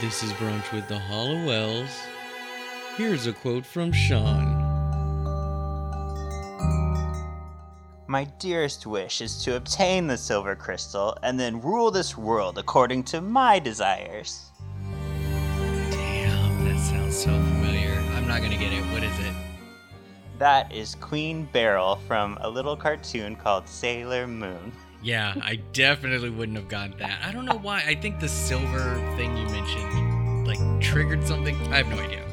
This is Brunch with the Halliwells. Here's a quote from Shawn. My dearest wish is to obtain the silver crystal and then rule this world according to my desires. Damn, that sounds so familiar. I'm not gonna get it. What is it? That is Queen Beryl from a little cartoon called Sailor Moon. Yeah, I definitely wouldn't have got that. I don't know why. I think the silver thing you mentioned like triggered something. I have no idea.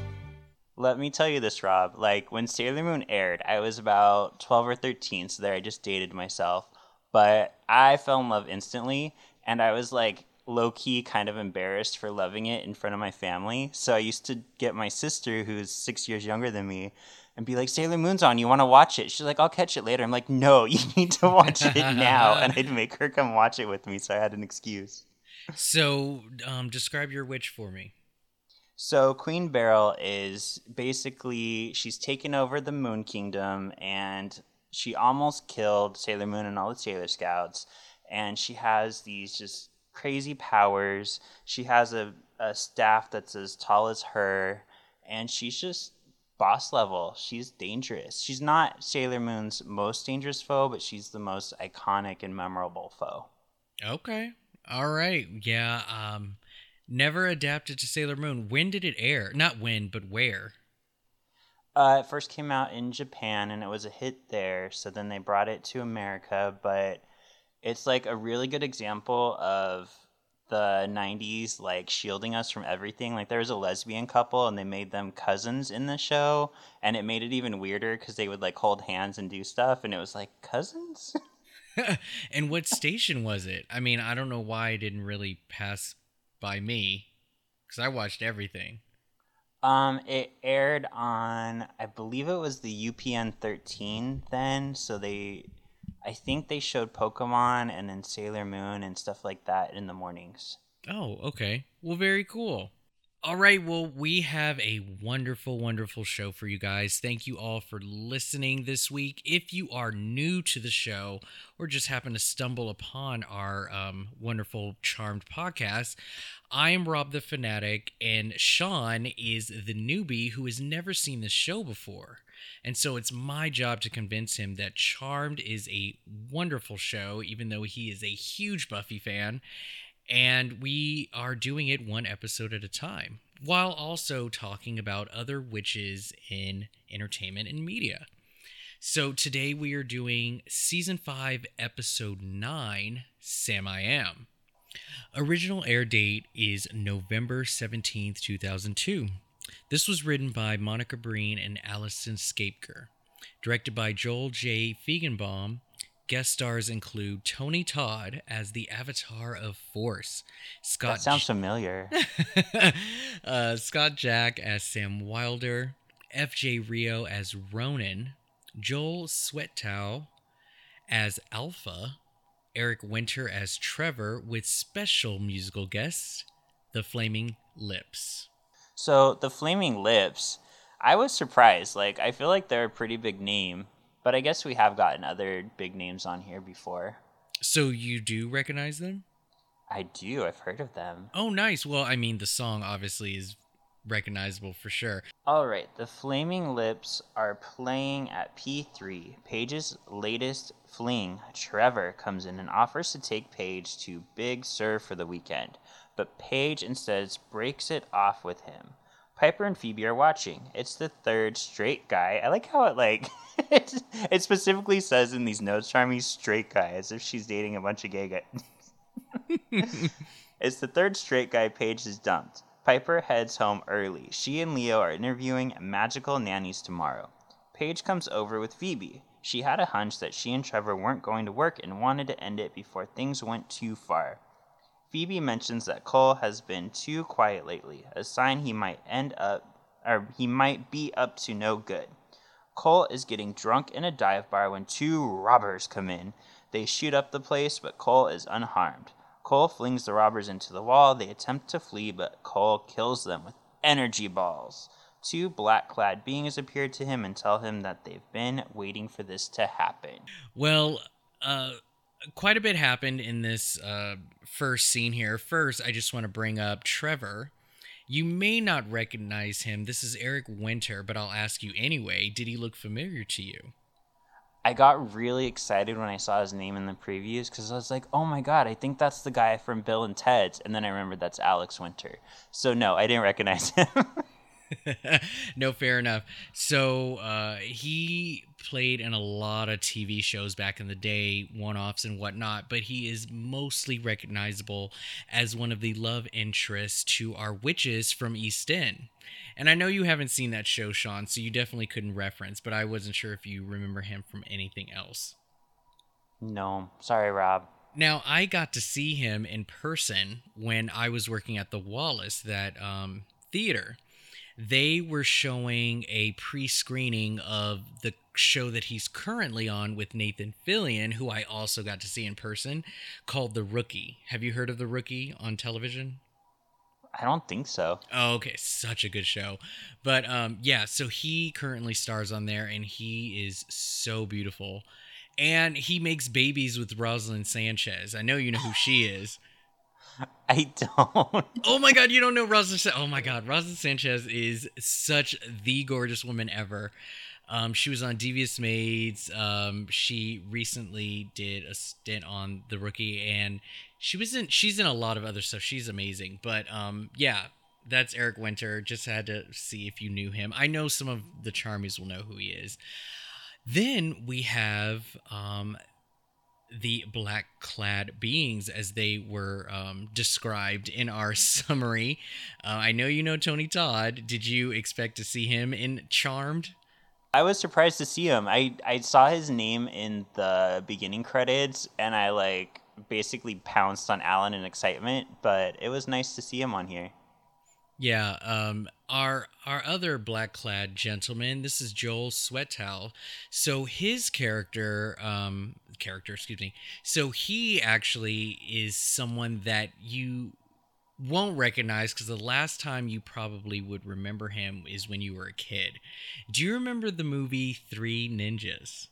Let me tell you this, Rob. Like when Sailor Moon aired, I was about 12 or 13, so there I just dated myself. But I fell in love instantly, and I was like low key kind of embarrassed for loving it in front of my family. So I used to get my sister, who's six years younger than me, and be like, Sailor Moon's on, you want to watch it? She's like, I'll catch it later. I'm like, no, you need to watch it now. and I'd make her come watch it with me, so I had an excuse. So, um, describe your witch for me. So Queen Beryl is basically she's taken over the Moon Kingdom and she almost killed Sailor Moon and all the Sailor Scouts. And she has these just crazy powers. She has a, a staff that's as tall as her, and she's just boss level. She's dangerous. She's not Sailor Moon's most dangerous foe, but she's the most iconic and memorable foe. Okay. All right. Yeah. Um never adapted to Sailor Moon. When did it air? Not when, but where? Uh, it first came out in Japan and it was a hit there. So then they brought it to America, but it's like a really good example of the 90s like shielding us from everything. Like there was a lesbian couple and they made them cousins in the show and it made it even weirder because they would like hold hands and do stuff and it was like cousins? And what station was it? I mean i don't know why it didn't really pass by me because i watched everything. Um it aired on i believe it was the upn 13 then so they I think they showed Pokemon and then Sailor Moon and stuff like that in the mornings. Oh, okay. Well, very cool. All right. Well, we have a wonderful, wonderful show for you guys. Thank you all for listening this week. If you are new to the show or just happen to stumble upon our um, wonderful, charmed podcast, I am Rob the Fanatic, and Shawn is the newbie who has never seen the show before. And so it's my job to convince him that Charmed is a wonderful show, even though he is a huge Buffy fan. And we are doing it one episode at a time, while also talking about other witches in entertainment and media. So today we are doing season 5, episode 9, Sam I Am. Original air date is November 17th, 2002. This was written by Monica Breen and Allison Schapker. Directed by Joel J. Feigenbaum. Guest stars include Tony Todd as the Avatar of Force, Scott. That sounds familiar. uh, Scott Jaeck as Sam Wilder, F.J. Rio as Ronan, Joel Swetow as Alpha, Eric Winter as Trevor, with special musical guests, The Flaming Lips. So the Flaming Lips, I was surprised. Like I feel like they're a pretty big name, but I guess we have gotten other big names on here before. So you do recognize them? I do. I've heard of them. Oh, nice. Well, I mean, the song obviously is recognizable for sure. All right, the Flaming Lips are playing at P3. Paige's latest fling, Trevor, comes in and offers to take Paige to Big Sur for the weekend but Paige instead breaks it off with him. Piper and Phoebe are watching. It's the third straight guy. I like how it like it, it specifically says in these notes, Charmy's straight guy, as if she's dating a bunch of gay guys. it's the third straight guy Paige has dumped. Piper heads home early. She and Leo are interviewing magical nannies tomorrow. Paige comes over with Phoebe. She had a hunch that she and Trevor weren't going to work and wanted to end it before things went too far. Phoebe mentions that Cole has been too quiet lately, a sign he might end up or he might be up to no good. Cole is getting drunk in a dive bar when two robbers come in. They shoot up the place, but Cole is unharmed. Cole flings the robbers into the wall. They attempt to flee, but Cole kills them with energy balls. Two black clad beings appear to him and tell him that they've been waiting for this to happen. Well, uh, quite a bit happened in this uh, first scene here. First, I just want to bring up Trevor. You may not recognize him. This is Eric Winter, but I'll ask you anyway. Did he look familiar to you? I got really excited when I saw his name in the previews because I was like, oh my god, I think that's the guy from Bill and Ted's. And then I remembered that's Alex Winter. So no, I didn't recognize him. no, fair enough. So uh, he played in a lot of TV shows back in the day, one offs and whatnot, but he is mostly recognizable as one of the love interests to our witches from East End. And I know you haven't seen that show, Shawn, so you definitely couldn't reference, but I wasn't sure if you remember him from anything else. No, sorry, Rob. Now, I got to see him in person when I was working at the Wallace, that um, theater. They were showing a pre screening of the show that he's currently on with Nathan Fillion, who I also got to see in person, called The Rookie. Have you heard of The Rookie on television? I don't think so. Oh, okay, such a good show. But um yeah, so he currently stars on there and he is so beautiful. And he makes babies with Roselyn Sanchez. I know you know who she is. I don't. Oh my god, you don't know Roselyn Sa- Oh my god, Roselyn Sanchez is such the gorgeous woman ever. Um, she was on Devious Maids. Um, she recently did a stint on The Rookie, and she was in. She's in a lot of other stuff. She's amazing. But um, yeah, that's Eric Winter. Just had to see if you knew him. I know some of the Charmies will know who he is. Then we have um, the black clad beings as they were um, described in our summary. Uh, I know you know Tony Todd. Did you expect to see him in Charmed? I was surprised to see him. I I saw his name in the beginning credits, and I like basically pounced on Alan in excitement. But it was nice to see him on here. Yeah, um, our our other black clad gentleman. This is Joel Swetow. So his character, um, character, excuse me. So he actually is someone that you won't recognize because the last time you probably would remember him is when you were a kid. Do you remember the movie Three Ninjas?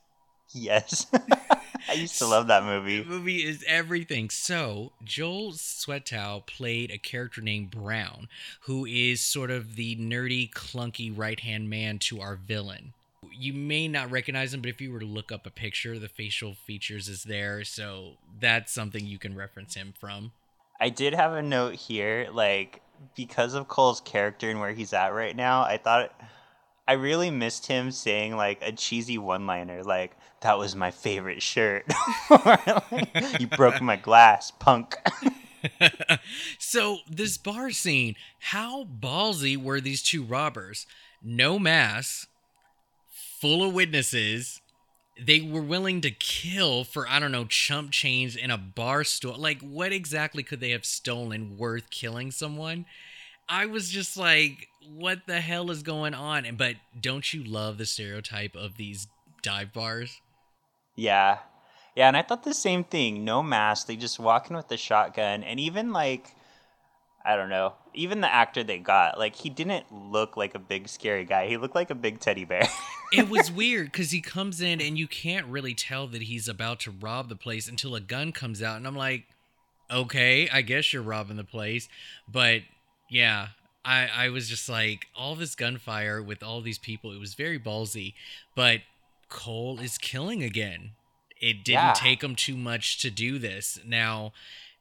Yes. I used to love that movie. The movie is everything. So, Joel Swetow played a character named Brown, who is sort of the nerdy, clunky right hand man to our villain. You may not recognize him, but if you were to look up a picture, the facial features is there. So, that's something you can reference him from. I did have a note here, like because of Cole's character and where he's at right now. I thought I really missed him saying like a cheesy one-liner, like "That was my favorite shirt," "You broke my glass, punk." so this bar scene, how ballsy were these two robbers? No mass, full of witnesses they were willing to kill for I don't know chump change in a bar store. Like, what exactly could they have stolen worth killing someone? I was just like, what the hell is going on? And but don't you love the stereotype of these dive bars? Yeah, yeah, and I thought the same thing. No mask. They just walk in with the shotgun, and even like I don't know. Even the actor they got, like he didn't look like a big scary guy. He looked like a big teddy bear. it was weird because he comes in and you can't really tell that he's about to rob the place until a gun comes out, and I'm like, okay, I guess you're robbing the place, but yeah. I, I was just like all this gunfire with all these people it was very ballsy but cole is killing again it didn't yeah. take him too much to do this now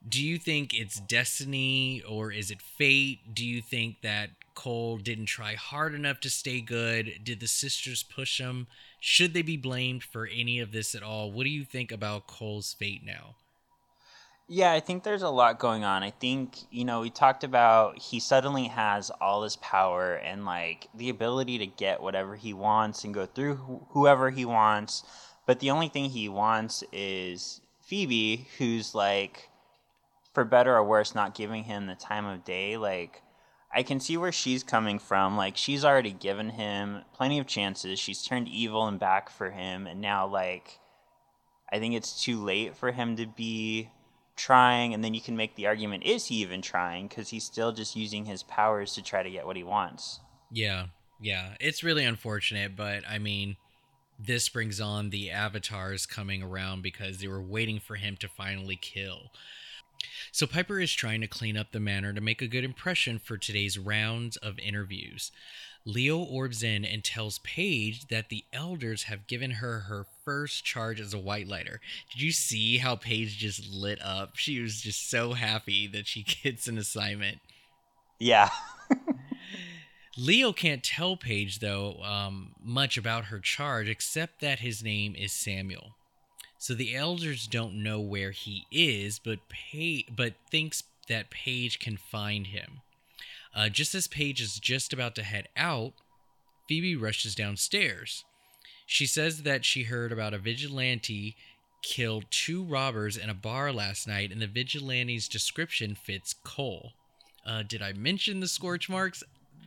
do you think it's destiny or is it fate? Do you think that Cole didn't try hard enough to stay good? Did the sisters push him? Should they be blamed for any of this at all? What do you think about Cole's fate now? Yeah, I think there's a lot going on. I think, you know, we talked about he suddenly has all this power and like the ability to get whatever he wants and go through wh- whoever he wants. But the only thing he wants is Phoebe, who's like for better or worse, not giving him the time of day, like I can see where she's coming from. Like she's already given him plenty of chances. She's turned evil and back for him, and now like I think it's too late for him to be trying. And then you can make the argument: is he even trying? Because he's still just using his powers to try to get what he wants. Yeah, yeah, it's really unfortunate, but I mean. This brings on the avatars coming around because they were waiting for him to finally kill. So Piper is trying to clean up the manor to make a good impression for today's rounds of interviews. Leo orbs in and tells Paige that the elders have given her her first charge as a white lighter. Did you see how Paige just lit up? She was just so happy that she gets an assignment. Yeah. Leo can't tell Paige, though, um, much about her charge except that his name is Samuel. So the elders don't know where he is, but pa- but thinks that Paige can find him. Uh, just as Paige is just about to head out, Phoebe rushes downstairs. She says that she heard about a vigilante killed two robbers in a bar last night, and the vigilante's description fits Cole. Uh, did I mention the scorch marks?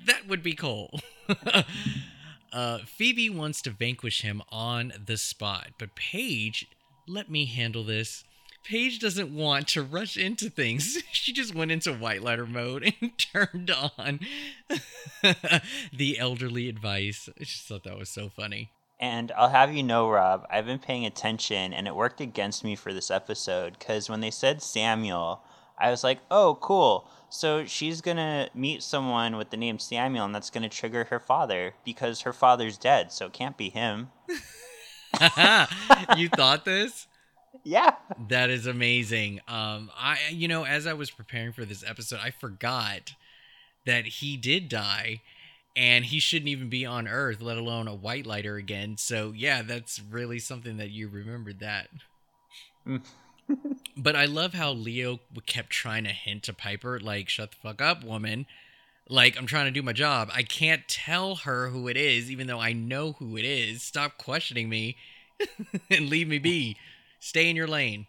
That would be Cole. uh, Phoebe wants to vanquish him on the spot, but Paige, let me handle this. Paige doesn't want to rush into things. She just went into white letter mode and turned on the elderly advice. I just thought that was so funny. And I'll have you know, Rob, I've been paying attention and it worked against me for this episode because when they said Samuel, I was like, oh, cool. So she's going to meet someone with the name Samuel and that's going to trigger her father because her father's dead, so it can't be him. you thought this? Yeah. That is amazing. Um I you know, as I was preparing for this episode, I forgot that he did die and he shouldn't even be on earth, let alone a white lighter again. So, yeah, that's really something that you remembered that. but I love how Leo kept trying to hint to Piper like shut the fuck up, woman. Like I'm trying to do my job. I can't tell her who it is even though I know who it is. Stop questioning me and leave me be. Stay in your lane.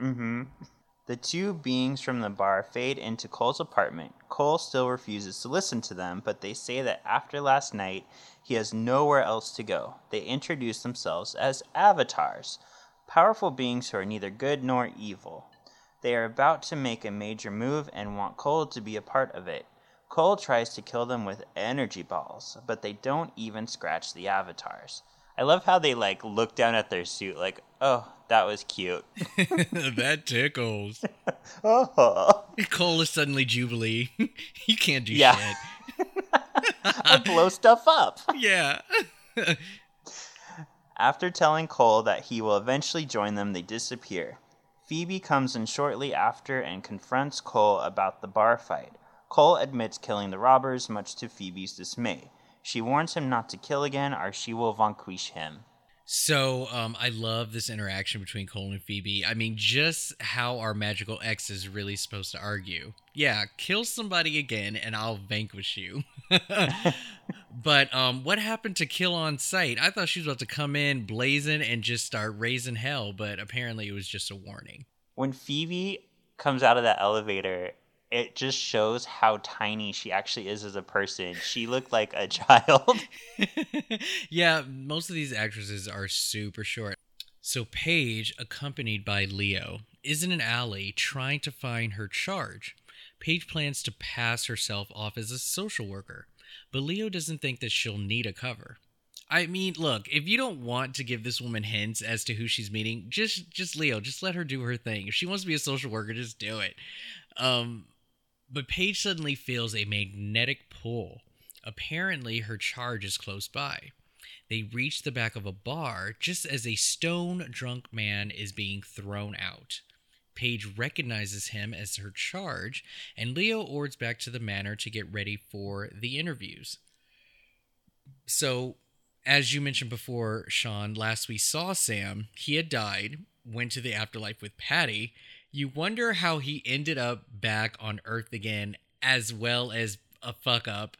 mm-hmm. The two beings from the bar fade into Cole's apartment. Cole still refuses to listen to them, but they say that after last night, he has nowhere else to go. They introduce themselves as avatars, powerful beings who are neither good nor evil. They are about to make a major move and want Cole to be a part of it. Cole tries to kill them with energy balls, but they don't even scratch the avatars. I love how they like look down at their suit like, "Oh, that was cute." that tickles. Uh-huh. oh. Cole is suddenly Jubilee. you can't do yeah. shit. I blow stuff up. Yeah. After telling Cole that he will eventually join them, they disappear. Phoebe comes in shortly after and confronts Cole about the bar fight. Cole admits killing the robbers, much to Phoebe's dismay. She warns him not to kill again, or she will vanquish him. So um, I love this interaction between Cole and Phoebe. I mean, just how our magical X is really supposed to argue. Yeah, kill somebody again, and I'll vanquish you. but um, what happened to kill on sight? I thought she was about to come in blazing and just start raising hell, but apparently it was just a warning. When Phoebe comes out of that elevator it just shows how tiny she actually is as a person. She looked like a child. yeah, most of these actresses are super short. So Paige, accompanied by Leo, is in an alley trying to find her charge. Paige plans to pass herself off as a social worker, but Leo doesn't think that she'll need a cover. I mean, look, if you don't want to give this woman hints as to who she's meeting, just just Leo, just let her do her thing. If she wants to be a social worker, just do it. Um, but Paige suddenly feels a magnetic pull. Apparently, her charge is close by. They reach the back of a bar just as a stone drunk man is being thrown out. Paige recognizes him as her charge, and Leo orbs back to the manor to get ready for the interviews. So, as you mentioned before, Shawn, last we saw Sam, he had died, went to the afterlife with Patty, you wonder how he ended up back on Earth again, as well as a fuck up,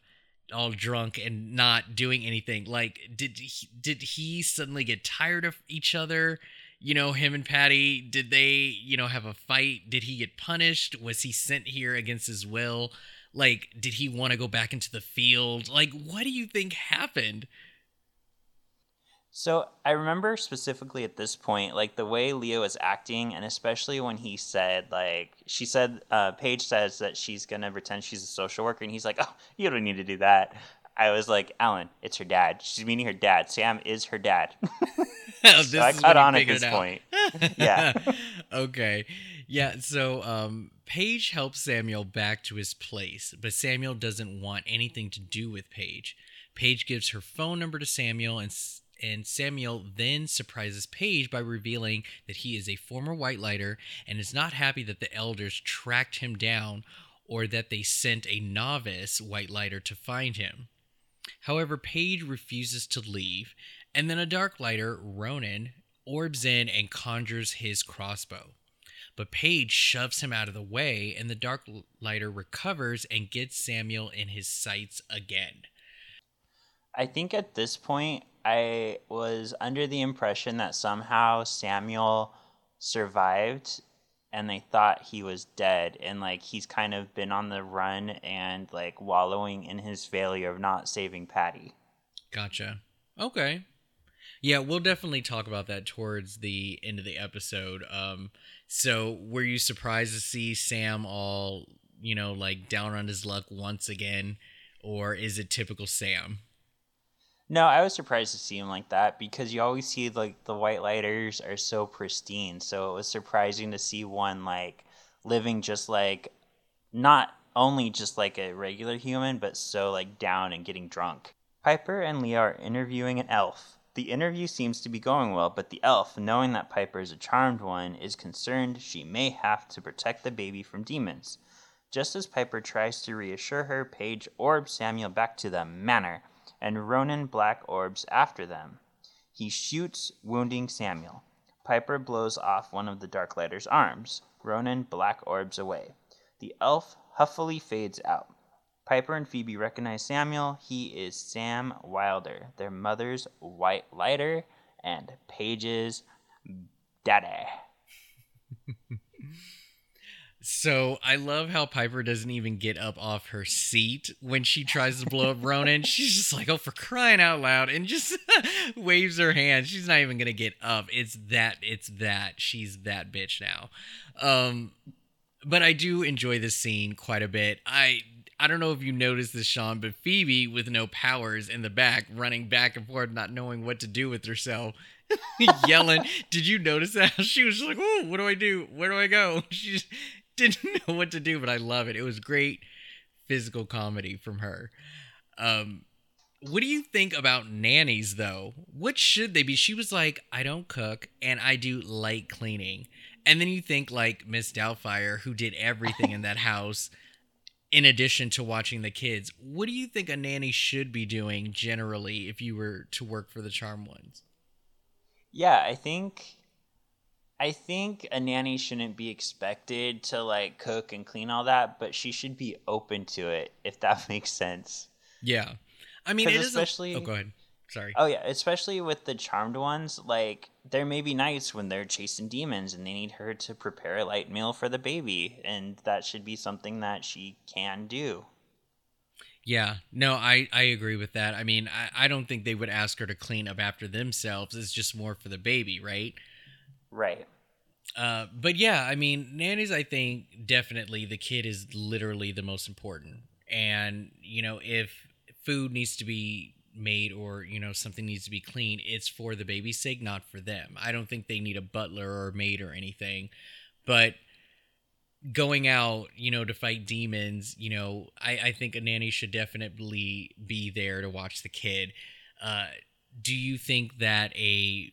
all drunk and not doing anything. Like, did he, did he suddenly get tired of each other? You know, him and Patty, did they, you know, have a fight? Did he get punished? Was he sent here against his will? Like, did he want to go back into the field? Like, what do you think happened? So I remember specifically at this point, like the way Leo is acting, and especially when he said, like, she said, uh, Paige says that she's gonna pretend she's a social worker, and he's like, oh, you don't need to do that. I was like, Alan, it's her dad. She's meeting her dad. Sam is her dad. so I cut on at this point. yeah. okay. yeah, so um, Paige helps Samuel back to his place, but Samuel doesn't want anything to do with Paige. Paige gives her phone number to Samuel, and and Samuel then surprises Paige by revealing that he is a former white lighter and is not happy that the elders tracked him down or that they sent a novice white lighter to find him. However, Paige refuses to leave, and then a dark lighter, Ronan, orbs in and conjures his crossbow. But Paige shoves him out of the way, and the dark lighter recovers and gets Samuel in his sights again. I think at this point, I was under the impression that somehow Samuel survived and they thought he was dead and like he's kind of been on the run and like wallowing in his failure of not saving Patty. Gotcha. Okay. Yeah, we'll definitely talk about that towards the end of the episode. Um so were you surprised to see Sam all, you know, like down on his luck once again or is it typical Sam? No, I was surprised to see him like that because you always see like the white lighters are so pristine. So it was surprising to see one like living just like not only just like a regular human, but so like down and getting drunk. Piper and Leo are interviewing an elf. The interview seems to be going well, but the elf, knowing that Piper is a charmed one, is concerned she may have to protect the baby from demons. Just as Piper tries to reassure her, Paige orbs Samuel back to the manor and Ronan black orbs after them. He shoots, wounding Samuel. Piper blows off one of the Darklighter's arms. Ronan black orbs away. The elf huffily fades out. Piper and Phoebe recognize Samuel. He is Sam Wilder, their mother's white lighter and Paige's daddy. So I love how Piper doesn't even get up off her seat when she tries to blow up Ronan. She's just like, "Oh, for crying out loud!" and just waves her hand. She's not even gonna get up. It's that. It's that. She's that bitch now. Um, but I do enjoy this scene quite a bit. I I don't know if you noticed this, Shawn, but Phoebe with no powers in the back, running back and forth, not knowing what to do with herself. yelling. Did you notice that? She was like, "Oh, what do I do? Where do I go?" She's didn't know what to do, but I love it. It was great physical comedy from her. Um, what do you think about nannies though? What should they be? She was like, I don't cook and I do light cleaning. And then you think like Miss Doubtfire, who did everything in that house in addition to watching the kids. What do you think a nanny should be doing generally if you were to work for the Charm Ones? Yeah, I think I think a nanny shouldn't be expected to like cook and clean all that, but she should be open to it if that makes sense. Yeah, I mean, it especially. A... Oh, go ahead. Sorry. Oh yeah, especially with the charmed ones. Like there may be nights when they're chasing demons and they need her to prepare a light meal for the baby, and that should be something that she can do. Yeah, no, I, I agree with that. I mean, I, I don't think they would ask her to clean up after themselves. It's just more for the baby, right? Right. Uh, but yeah, I mean, nannies. I think definitely the kid is literally the most important, and you know, if food needs to be made or you know something needs to be clean, it's for the baby's sake, not for them. I don't think they need a butler or a maid or anything, but going out, you know, to fight demons, you know, I, I think a nanny should definitely be there to watch the kid. Uh, do you think that a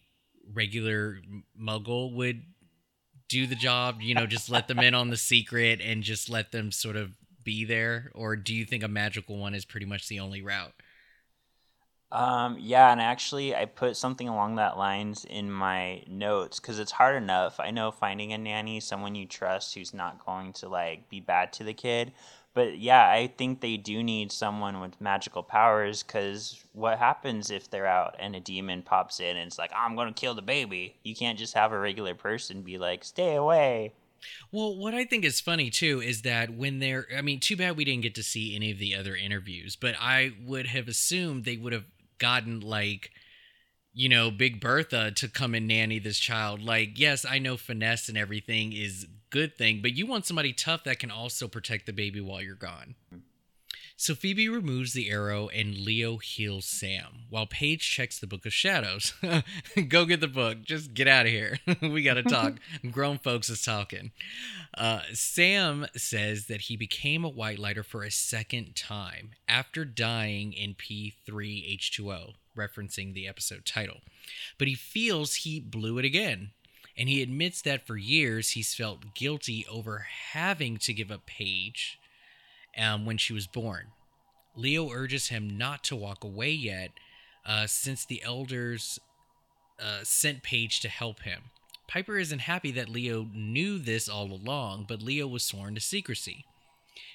regular muggle would do the job you know just let them in on the secret and just let them sort of be there? Or do you think a magical one is pretty much the only route? Um yeah and actually i put something along that lines in my notes because it's hard enough. I know finding a nanny someone you trust who's not going to like be bad to the kid but yeah, I think they do need someone with magical powers because what happens if they're out and a demon pops in and it's like, I'm going to kill the baby? You can't just have a regular person be like, stay away. Well, what I think is funny too is that when they're, I mean, too bad we didn't get to see any of the other interviews, but I would have assumed they would have gotten like, you know, Big Bertha to come and nanny this child. Like, yes, I know finesse and everything is good thing, but you want somebody tough that can also protect the baby while you're gone. So Phoebe removes the arrow and Leo heals Sam while Paige checks the Book of Shadows. Go get the book. Just get out of here. we got to talk. Grown folks is talking. Uh, Sam says that he became a white lighter for a second time after dying in P3H2O, referencing the episode title. But he feels he blew it again. And he admits that for years he's felt guilty over having to give up Paige um, when she was born. Leo urges him not to walk away yet, uh, since the elders uh, sent Paige to help him. Piper isn't happy that Leo knew this all along, but Leo was sworn to secrecy.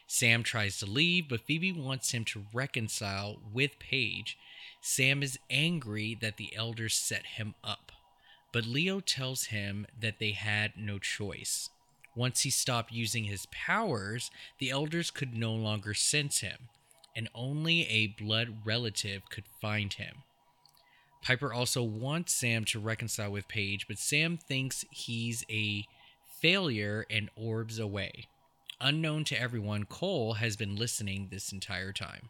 Sam tries to leave, but Phoebe wants him to reconcile with Paige. Sam is angry that the elders set him up, but Leo tells him that they had no choice. Once he stopped using his powers, the elders could no longer sense him, and only a blood relative could find him. Piper also wants Sam to reconcile with Paige, but Sam thinks he's a failure and orbs away. Unknown to everyone, Cole has been listening this entire time.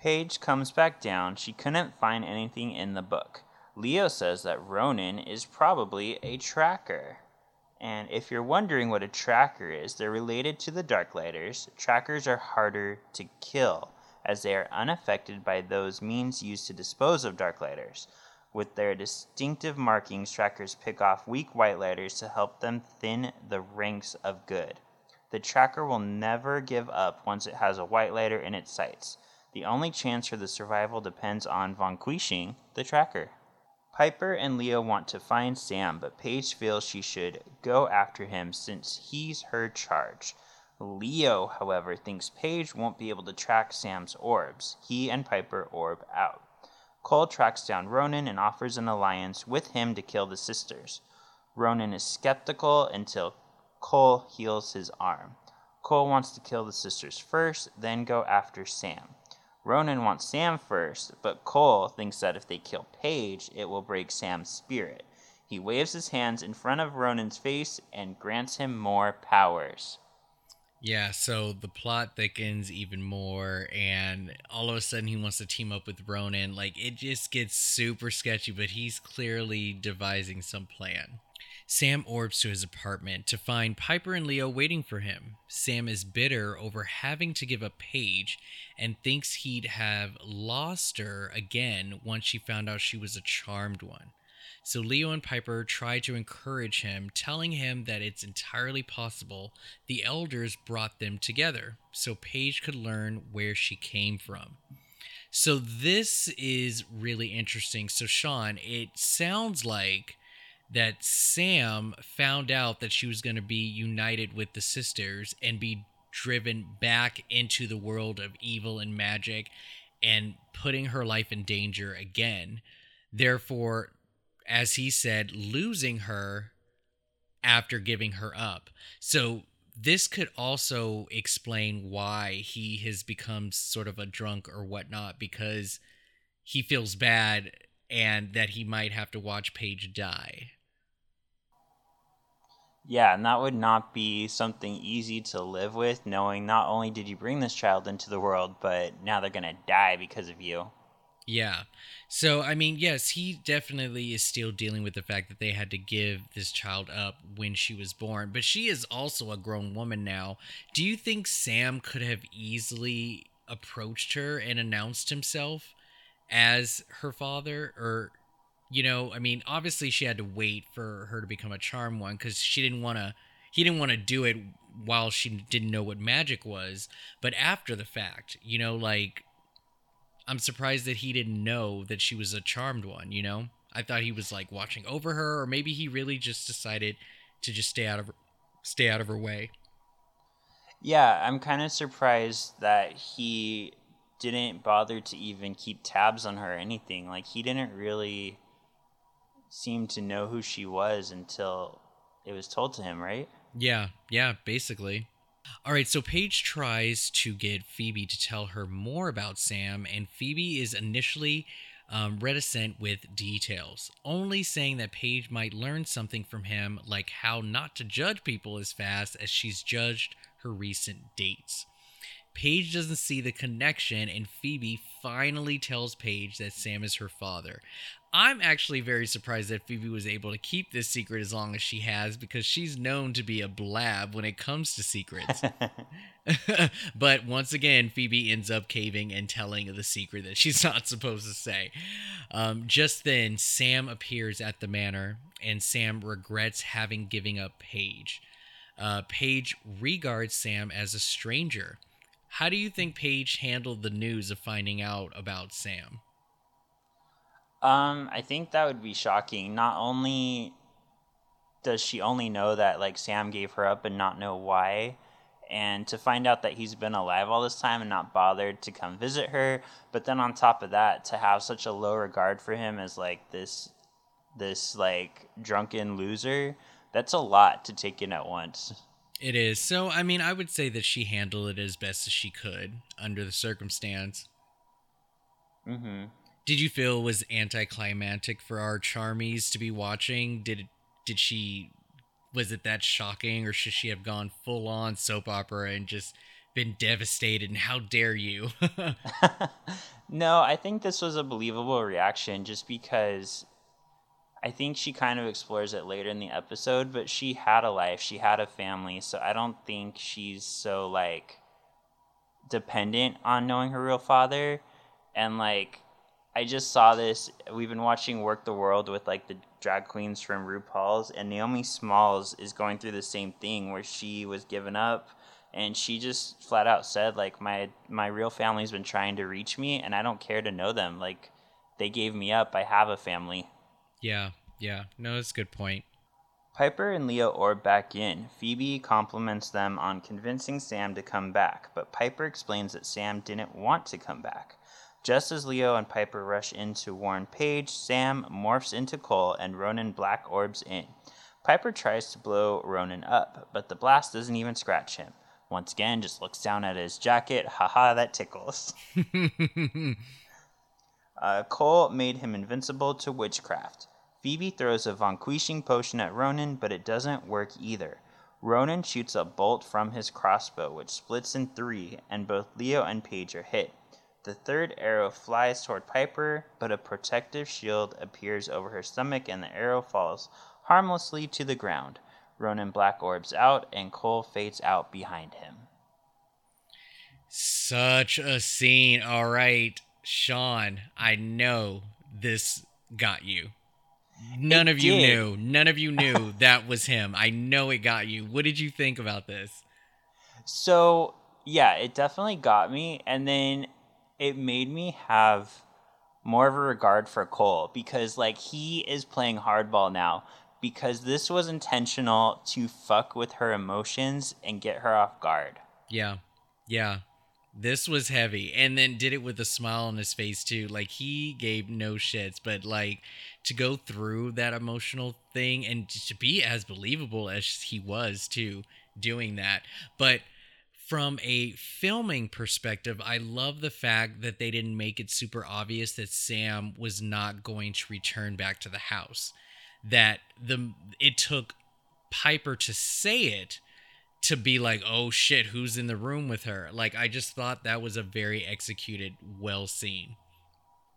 Paige comes back down. She couldn't find anything in the book. Leo says that Ronan is probably a tracker. And if you're wondering what a tracker is, they're related to the Darklighters. Trackers are harder to kill, as they are unaffected by those means used to dispose of Darklighters. With their distinctive markings, trackers pick off weak Whitelighters to help them thin the ranks of good. The tracker will never give up once it has a Whitelighter in its sights. The only chance for the survival depends on vanquishing the tracker. Piper and Leo want to find Sam, but Paige feels she should go after him since he's her charge. Leo, however, thinks Paige won't be able to track Sam's orbs. He and Piper orb out. Cole tracks down Ronan and offers an alliance with him to kill the sisters. Ronan is skeptical until Cole heals his arm. Cole wants to kill the sisters first, then go after Sam. Ronan wants Sam first, but Cole thinks that if they kill Paige, it will break Sam's spirit. He waves his hands in front of Ronan's face and grants him more powers. Yeah, so the plot thickens even more, and all of a sudden he wants to team up with Ronan. Like, it just gets super sketchy, but he's clearly devising some plan. Sam orbs to his apartment to find Piper and Leo waiting for him. Sam is bitter over having to give up Paige and thinks he'd have lost her again once she found out she was a charmed one. So Leo and Piper try to encourage him, telling him that it's entirely possible the elders brought them together so Paige could learn where she came from. So this is really interesting. So Shawn, it sounds like that Sam found out that she was going to be united with the sisters and be driven back into the world of evil and magic and putting her life in danger again. Therefore, as he said, losing her after giving her up. So this could also explain why he has become sort of a drunk or whatnot because he feels bad and that he might have to watch Paige die. Yeah, and that would not be something easy to live with, knowing not only did you bring this child into the world, but now they're going to die because of you. Yeah. So, I mean, yes, he definitely is still dealing with the fact that they had to give this child up when she was born, but she is also a grown woman now. Do you think Sam could have easily approached her and announced himself as her father? Or, you know, I mean, obviously she had to wait for her to become a charm one because she didn't want to, he didn't want to do it while she didn't know what magic was, but after the fact, you know, like I'm surprised that he didn't know that she was a charmed one, you know? I thought he was like watching over her or maybe he really just decided to just stay out of stay out of her way. Yeah, I'm kind of surprised that he didn't bother to even keep tabs on her or anything. Like he didn't really seem to know who she was until it was told to him, right? Yeah, yeah, basically. All right, so Paige tries to get Phoebe to tell her more about Sam, and Phoebe is initially um, reticent with details, only saying that Paige might learn something from him, like how not to judge people as fast as she's judged her recent dates. Paige doesn't see the connection, and Phoebe finally tells Paige that Sam is her father. I'm actually very surprised that Phoebe was able to keep this secret as long as she has because she's known to be a blab when it comes to secrets. but once again, Phoebe ends up caving and telling the secret that she's not supposed to say. Um, just then, Sam appears at the manor, and Sam regrets having given up Paige. Uh, Paige regards Sam as a stranger. How do you think Paige handled the news of finding out about Sam? Um, I think that would be shocking. Not only does she only know that like Sam gave her up and not know why, and to find out that he's been alive all this time and not bothered to come visit her, but then on top of that, to have such a low regard for him as like this this like drunken loser, that's a lot to take in at once. It is. So, I mean, I would say that she handled it as best as she could under the circumstance. Mhm. Did you feel it was anticlimactic for our charmies to be watching? Did did she was it that shocking or should she have gone full on soap opera and just been devastated and how dare you? no, I think this was a believable reaction just because I think she kind of explores it later in the episode, but she had a life, she had a family, so I don't think she's so like dependent on knowing her real father and like I just saw this. We've been watching Werq the World with like the drag queens from RuPaul's, and Naomi Smalls is going through the same thing where she was given up, and she just flat out said like my my real family's been trying to reach me, and I don't care to know them. Like they gave me up. I have a family. Yeah, yeah. No, that's a good point. Piper and Leo orb back in. Phoebe compliments them on convincing Sam to come back, but Piper explains that Sam didn't want to come back. Just as Leo and Piper rush in to warn Paige, Sam morphs into Cole and Ronan black orbs in. Piper tries to blow Ronan up, but the blast doesn't even scratch him. Once again, just looks down at his jacket. Haha, that tickles. uh, Cole made him invincible to witchcraft. Phoebe throws a vanquishing potion at Ronan, but it doesn't work either. Ronan shoots a bolt from his crossbow, which splits in three, and both Leo and Paige are hit. The third arrow flies toward Piper, but a protective shield appears over her stomach and the arrow falls harmlessly to the ground. Ronan black orbs out and Cole fades out behind him. Such a scene. All right, Shawn, I know this got you. None it of you knew. None of you knew that was him. I know it got you. What did you think about this? So, yeah, it definitely got me. And then it made me have more of a regard for Cole because like he is playing hardball now because this was intentional to fuck with her emotions and get her off guard. Yeah. Yeah. This was heavy and then did it with a smile on his face too. Like he gave no shits, but like to go through that emotional thing and to be as believable as he was too doing that. But from a filming perspective, I love the fact that they didn't make it super obvious that Sam was not going to return back to the house. That the it took Piper to say it to be like, "Oh shit, who's in the room with her?" Like I just thought that was a very executed, well scene.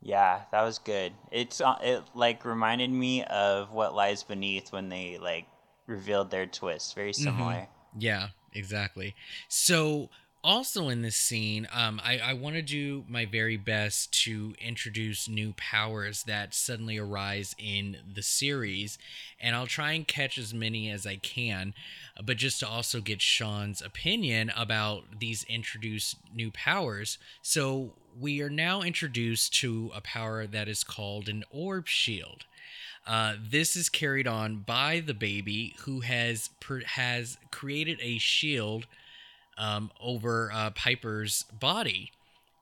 Yeah, that was good. It's uh, it like reminded me of what lies beneath when they like revealed their twist. Very mm-hmm. similar. Mm-hmm. Yeah, exactly. So also in this scene, um, I, I want to do my very best to introduce new powers that suddenly arise in the series, and I'll try and catch as many as I can, but just to also get Shawn's opinion about these introduced new powers. So we are now introduced to a power that is called an orb shield. Uh, this is carried on by the baby who has per- has created a shield um, over uh, Piper's body,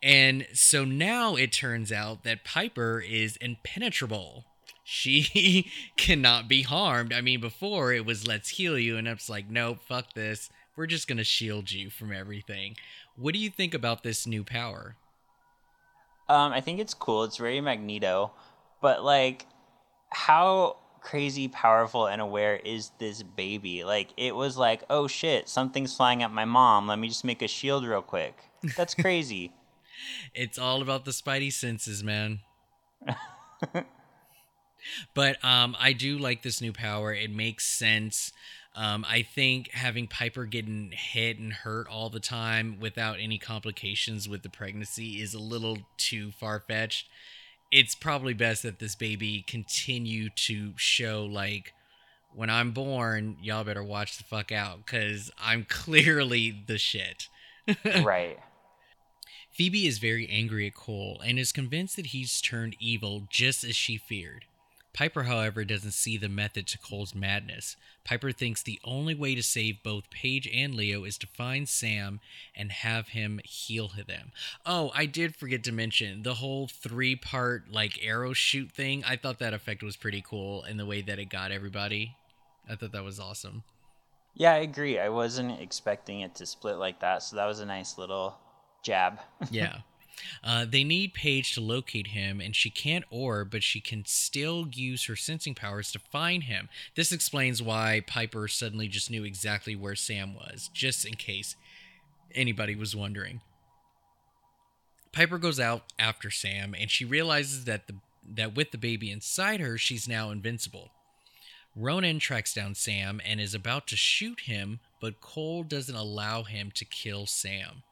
and so now it turns out that Piper is impenetrable. She cannot be harmed. I mean, before it was let's heal you, and it's like nope, fuck this. We're just gonna shield you from everything. What do you think about this new power? Um, I think it's cool. It's very Magneto, but like how crazy powerful and aware is this baby? Like it was like, oh shit, something's flying at my mom. Let me just make a shield real quick. That's crazy. it's all about the spidey senses, man. but um, I do like this new power. It makes sense. Um, I think having Piper getting hit and hurt all the time without any complications with the pregnancy is a little too far fetched. It's probably best that this baby continue to show like when I'm born, y'all better watch the fuck out because I'm clearly the shit. right. Phoebe is very angry at Cole and is convinced that he's turned evil just as she feared. Piper, however, doesn't see the method to Cole's madness. Piper thinks the only way to save both Paige and Leo is to find Sam and have him heal them. Oh, I did forget to mention the whole three part like arrow shoot thing. I thought that effect was pretty cool in the way that it got everybody. I thought that was awesome. Yeah, I agree. I wasn't expecting it to split like that, so that was a nice little jab. yeah. Uh, they need Paige to locate him, and she can't orb, but she can still use her sensing powers to find him. This explains why Piper suddenly just knew exactly where Sam was, just in case anybody was wondering. Piper goes out after Sam, and she realizes that the that with the baby inside her, she's now invincible. Ronan tracks down Sam and is about to shoot him, but Cole doesn't allow him to kill Sam.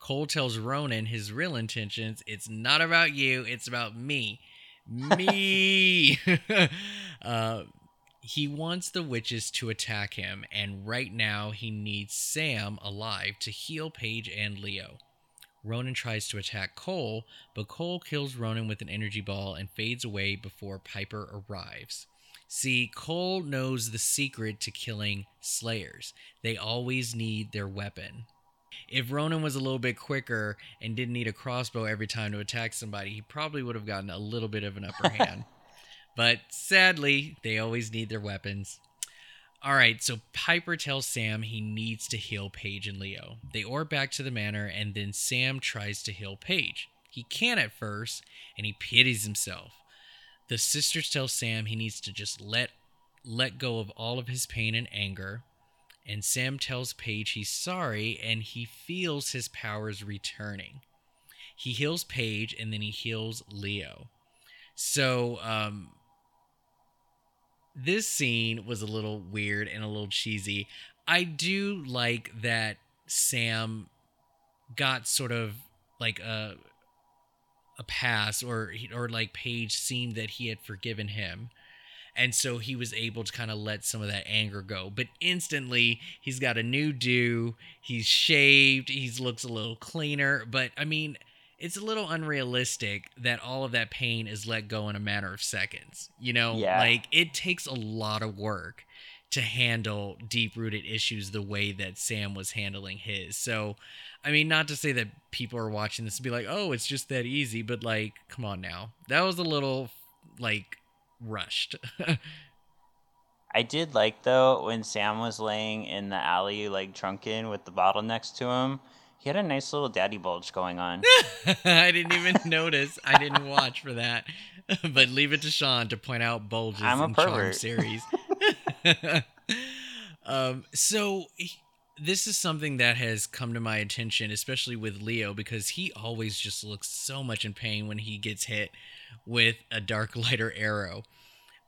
Cole tells Ronan his real intentions. It's not about you, it's about me. Me! uh, he wants the witches to attack him, and right now he needs Sam alive to heal Paige and Leo. Ronan tries to attack Cole, but Cole kills Ronan with an energy ball and fades away before Piper arrives. See, Cole knows the secret to killing Slayers. They always need their weapon. If Ronan was a little bit quicker and didn't need a crossbow every time to attack somebody, he probably would have gotten a little bit of an upper hand. but sadly, they always need their weapons. All right, so Piper tells Sam he needs to heal Paige and Leo. They orb back to the manor, and then Sam tries to heal Paige. He can't at first, and he pities himself. The sisters tell Sam he needs to just let let go of all of his pain and anger and Sam tells Paige he's sorry and he feels his powers returning. He heals Paige and then he heals Leo. So, um, this scene was a little weird and a little cheesy. I do like that Sam got sort of like a a pass or or like Paige seemed that he had forgiven him and so he was able to kind of let some of that anger go but instantly he's got a new do he's shaved he looks a little cleaner but i mean it's a little unrealistic that all of that pain is let go in a matter of seconds you know yeah. like it takes a lot of work to handle deep rooted issues the way that Sam was handling his. So, I mean, not to say that people are watching this and be like, oh, it's just that easy, but like, come on now. That was a little like rushed. I did like though when Sam was laying in the alley, like drunken with the bottle next to him. He had a nice little daddy bulge going on. I didn't even notice. I didn't watch for that. but leave it to Shawn to point out bulges I'm a in pervert. Charm series. um, so this is something that has come to my attention, especially with Leo, because he always just looks so much in pain when he gets hit with a dark lighter arrow.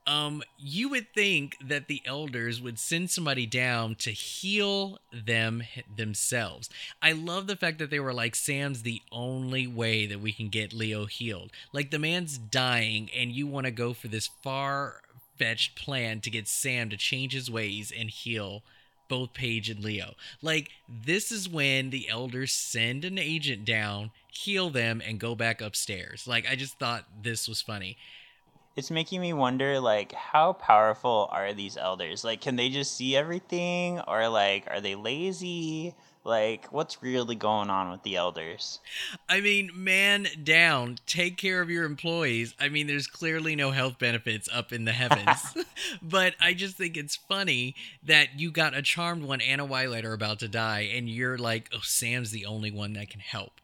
Um, you would think that the elders would send somebody down to heal them themselves. I love the fact that they were like, Sam's the only way that we can get Leo healed. Like, the man's dying, and you want to go for this far fetched plan to get Sam to change his ways and heal both Paige and Leo. Like, this is when the elders send an agent down, heal them, and go back upstairs. Like, I just thought this was funny. It's making me wonder, like, how powerful are these elders? Like, can they just see everything? Or, like, are they lazy? Like, what's really going on with the elders? I mean, man down. Take care of your employees. I mean, there's clearly no health benefits up in the heavens. but I just think it's funny that you got a charmed one and a Whitelighter about to die, and you're like, oh, Sam's the only one that can help.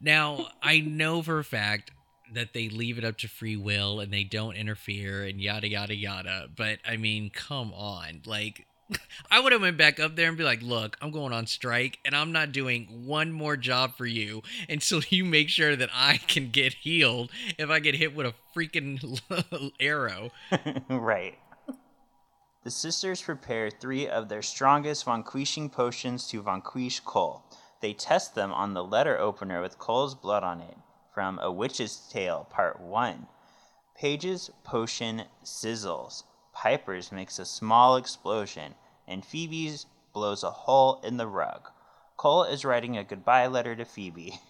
Now, I know for a fact that they leave it up to free will and they don't interfere and yada yada yada. But I mean, come on. Like I would have went back up there and be like, "Look, I'm going on strike, and I'm not doing one more job for you until you make sure that I can get healed if I get hit with a freaking arrow." right. The sisters prepare three of their strongest vanquishing potions to vanquish Cole. They test them on the letter opener with Cole's blood on it from A Witch's Tale, Part 1. Paige's potion sizzles. Piper's makes a small explosion, and Phoebe's blows a hole in the rug. Cole is writing a goodbye letter to Phoebe.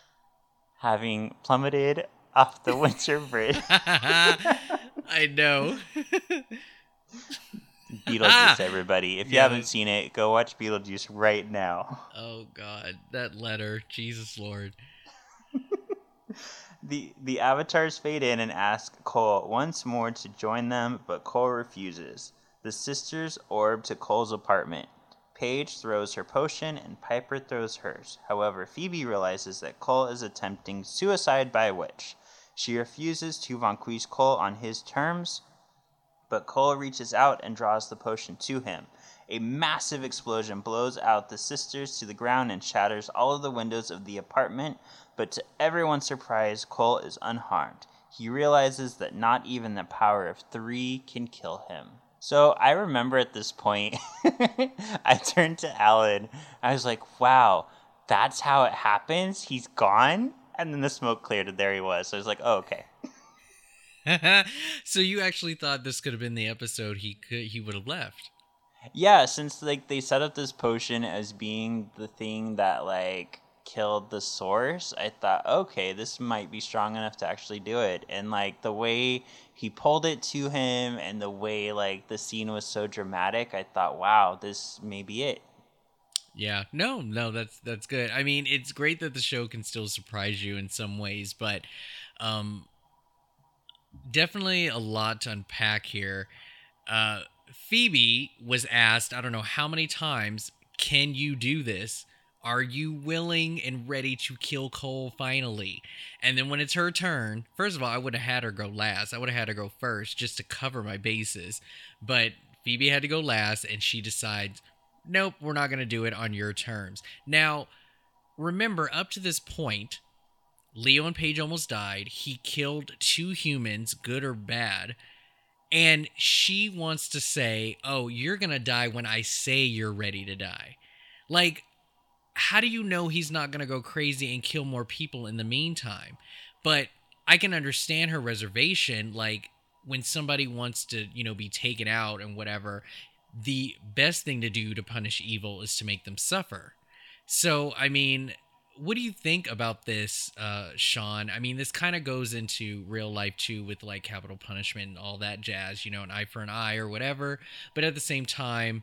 Having plummeted off the winter bridge. I know. Beetlejuice, ah! everybody. If you Yeah. haven't seen it, go watch Beetlejuice right now. Oh God, that letter, Jesus Lord. The the avatars fade in and ask Cole once more to join them, but Cole refuses. The sisters orb to Cole's apartment. Paige throws her potion and Piper throws hers. However, Phoebe realizes that Cole is attempting suicide by witch. She refuses to vanquish Cole on his terms, but Cole reaches out and draws the potion to him. A massive explosion blows out the sisters to the ground and shatters all of the windows of the apartment, but to everyone's surprise, Cole is unharmed. He realizes that not even the power of three can kill him. So I remember at this point, I turned to Alan. I was like, wow, that's how it happens? He's gone? And then the smoke cleared and there he was. So I was like, oh, okay. so you actually thought this could have been the episode he could he would have left. Yeah, since like they set up this potion as being the thing that like killed the source, I thought, okay, this might be strong enough to actually do it. And like the way he pulled it to him and the way like the scene was so dramatic, I thought, wow, this may be it. Yeah. No, no, that's that's good. I mean, it's great that the show can still surprise you in some ways, but um definitely a lot to unpack here. Uh Phoebe was asked, I don't know how many times, can you do this? Are you willing and ready to kill Cole finally? And then when it's her turn, first of all, I would have had her go last. I would have had her go first just to cover my bases. But Phoebe had to go last, and she decides, nope, we're not going to do it on your terms. Now, remember, up to this point, Leo and Paige almost died. He killed two humans, good or bad. And she wants to say, oh, you're going to die when I say you're ready to die. Like, how do you know he's not going to go crazy and kill more people in the meantime? But I can understand her reservation. Like, when somebody wants to, you know, be taken out and whatever, the best thing to do to punish evil is to make them suffer. So, I mean, what do you think about this, uh, Shawn? I mean, this kind of goes into real life too, with like capital punishment and all that jazz, you know, an eye for an eye or whatever. But at the same time,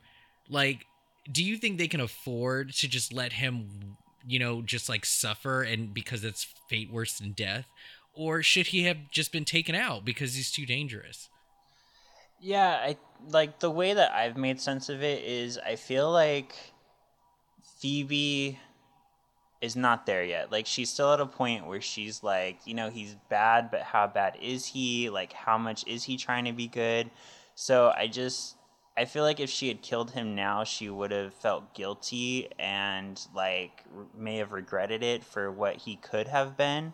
like, do you think they can afford to just let him, you know, just like suffer and because it's fate worse than death? Or should he have just been taken out because he's too dangerous? Yeah, I like the way that I've made sense of it is I feel like Phoebe is not there yet. Like she's still at a point where she's like, you know, he's bad, but how bad is he? Like how much is he trying to be good? So I just I feel like if she had killed him now, she would have felt guilty and like may have regretted it for what he could have been.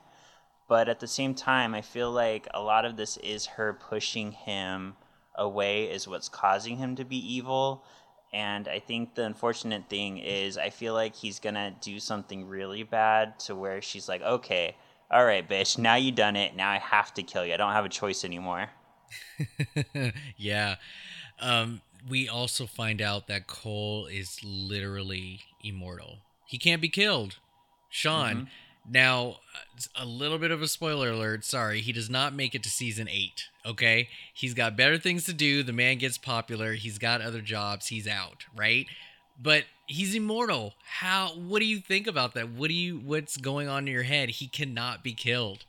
But at the same time, I feel like a lot of this is her pushing him away is what's causing him to be evil. And I think the unfortunate thing is, I feel like he's gonna do something really bad to where she's like, okay, all right, bitch, now you done it. Now I have to kill you. I don't have a choice anymore. yeah. Um, we also find out that Cole is literally immortal. He can't be killed. Shawn. Mm-hmm. Now, uh, a little bit of a spoiler alert. Sorry, he does not make it to season eight. Okay, he's got better things to do. The man gets popular. He's got other jobs. He's out, right? But he's immortal. How? What do you think about that? What do you? What's going on in your head? He cannot be killed.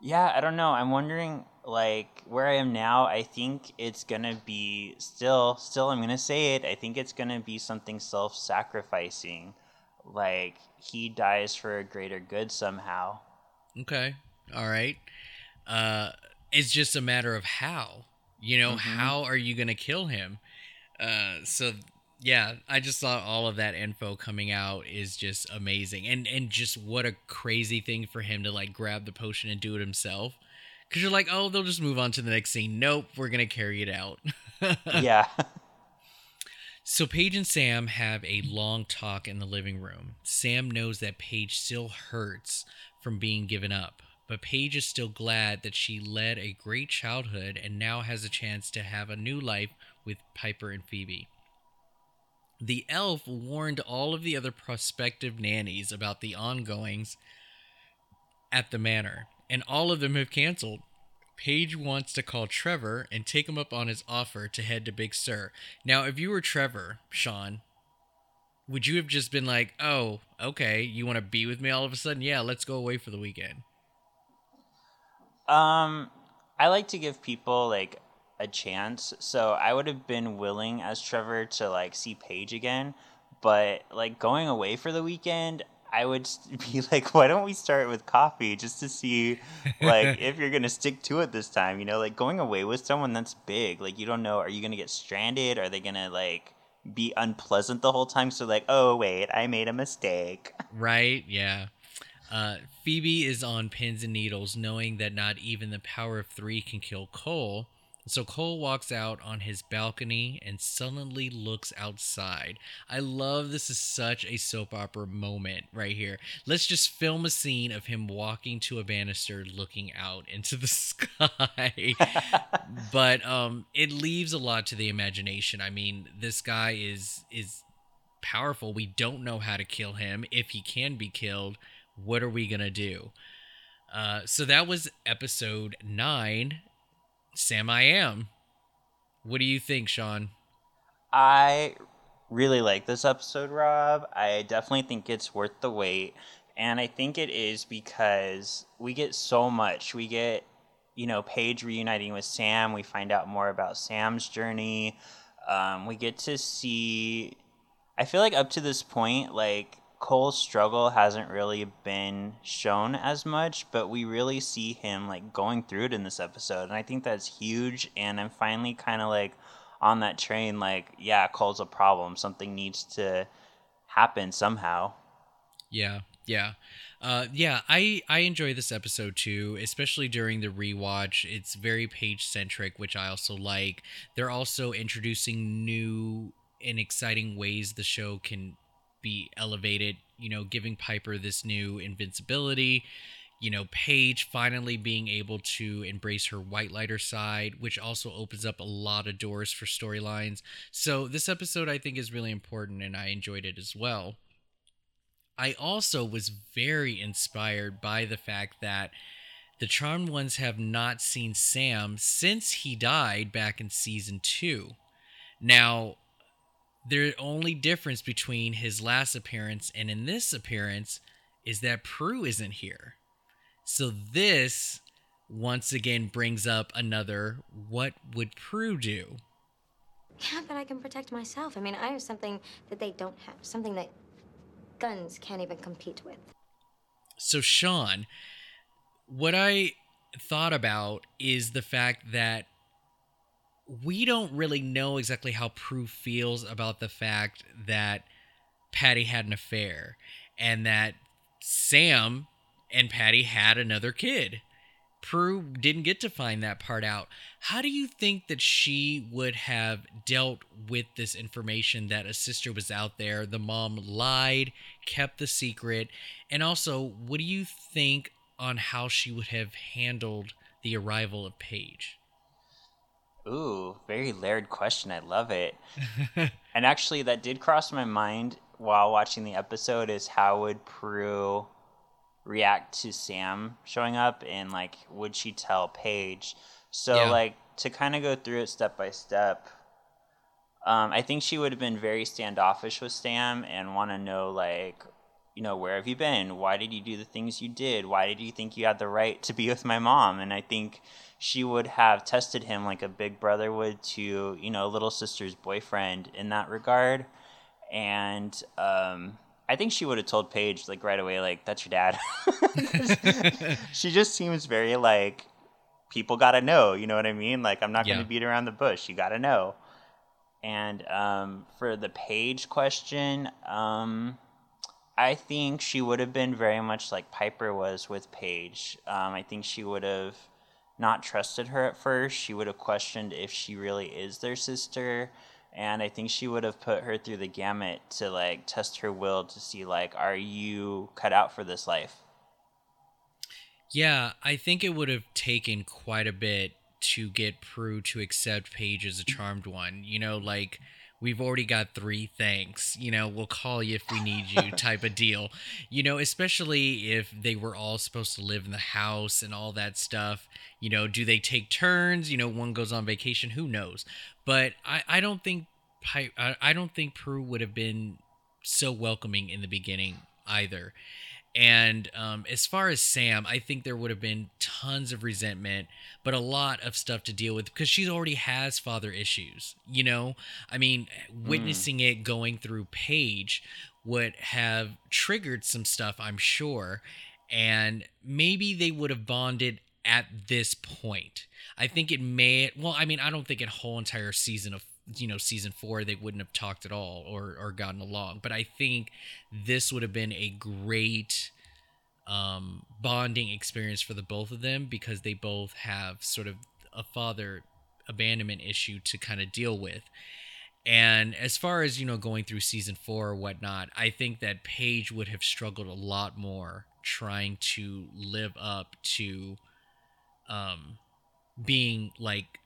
Yeah, I don't know. I'm wondering, like, where I am now. I think it's gonna be still, still. I'm gonna say it. I think it's gonna be something self-sacrificing, like he dies for a greater good somehow. Okay. All right. Uh, it's just a matter of how. You know, Mhm. how are you to kill him? Uh, so yeah, I just thought all of that info coming out is just amazing, and and just what a crazy thing for him to like grab the potion and do it himself. Because you're like, oh, they'll just move on to the next scene. Nope, we're gonna carry it out. yeah. So Paige and Sam have a long talk in the living room. Sam knows that Paige still hurts from being given up, but Paige is still glad that she led a great childhood and now has a chance to have a new life with Piper and Phoebe. The elf warned all of the other prospective nannies about the ongoings at the manor, and all of them have canceled. Paige wants to call Trevor and take him up on his offer to head to Big Sur. Now, if you were Trevor, Shawn, would you have just been like, "Oh, okay, you want to be with me all of a sudden? Yeah, let's go away for the weekend." Um, I like to give people like a chance, so I would have been willing as Trevor to like see Paige again, but like going away for the weekend, I would be like, why don't we start with coffee just to see like if you're gonna stick to it this time? You know, like going away with someone that's big, like you don't know, are you gonna get stranded? Are they gonna like be unpleasant the whole time? So like, oh wait, I made a mistake. Right? Yeah. Uh, Phoebe is on pins and needles, knowing that not even the power of three can kill Cole. So Cole walks out on his balcony and sullenly looks outside. I love this is such a soap opera moment right here. Let's just film a scene of him walking to a banister looking out into the sky. but um it leaves a lot to the imagination. I mean, this guy is is powerful. We don't know how to kill him. If he can be killed, what are we going to do? Uh, so that was episode nine Sam I Am. What do you think, Shawn? I really like this episode, Rob. I definitely think it's worth the wait. And I think it is because we get so much. We get, you know, Paige reuniting with Sam. We find out more about Sam's journey. Um, we get to see. I feel like up to this point, like Cole's struggle hasn't really been shown as much, but we really see him like going through it in this episode, and I think that's huge. And I'm finally kind of like on that train, like, yeah, Cole's a problem. Something needs to happen somehow. Yeah, yeah. Uh, yeah, I, I enjoy this episode too, especially during the rewatch. It's very Paige centric, which I also like. They're also introducing new and exciting ways the show can be elevated, you know, giving Piper this new invincibility, you know, Paige finally being able to embrace her white lighter side, which also opens up a lot of doors for storylines. So this episode I think is really important and I enjoyed it as well. I also was very inspired by the fact that the Charmed Ones have not seen Sam since he died back in season two. Now, the only difference between his last appearance and in this appearance is that Prue isn't here. So this once again brings up another what would Prue do? Yeah, but I can protect myself. I mean, I have something that they don't have, something that guns can't even compete with. So, Shawn, what I thought about is the fact that we don't really know exactly how Prue feels about the fact that Patty had an affair and that Sam and Patty had another kid. Prue didn't get to find that part out. How do you think that she would have dealt with this information that a sister was out there? The mom lied, kept the secret, and also, what do you think on how she would have handled the arrival of Paige? Ooh, very layered question. I love it. and actually, that did cross my mind while watching the episode is how would Prue react to Sam showing up and like would she tell Paige? So yeah. like to kind of go through it step by step. Um, I think she would have been very standoffish with Sam and want to know like you know where have you been? Why did you do the things you did? Why did you think you had the right to be with my mom? And I think she would have tested him like a big brother would to you know little sister's boyfriend in that regard and um, i think she would have told paige like right away like that's your dad she just seems very like people gotta know you know what i mean like i'm not yeah. gonna beat around the bush you gotta know And um, for the Paige question, um, I think she would have been very much like Piper was with Paige. Um, I think she would have not trusted her at first. She would have questioned if she really is their sister. And I think she would have put her through the gamut to like test her will to see like, are you cut out for this life? Yeah, I think it would have taken quite a bit to get Prue to accept Paige as a charmed one. You know, like we've already got three thanks. You know, we'll call you if we need you type of deal. You know, especially if they were all supposed to live in the house and all that stuff. You know, do they take turns? You know, one goes on vacation. Who knows? But I, I don't think I, I don't think Prue would have been so welcoming in the beginning either. And um, as far as Sam, I think there would have been tons of resentment, but a lot of stuff to deal with because she already has father issues. You know, I mean, mm. witnessing it going through Paige would have triggered some stuff, I'm sure. And maybe they would have bonded at this point. I think it may, well, I mean, I don't think a whole entire season of you know season four they wouldn't have talked at all or or gotten along. But i think this would have been a great um bonding experience for the both of them because they both have sort of a father abandonment issue to kind of deal with. And as far as you know going through season four or whatnot i think that paige would have struggled a lot more trying to live up to um being like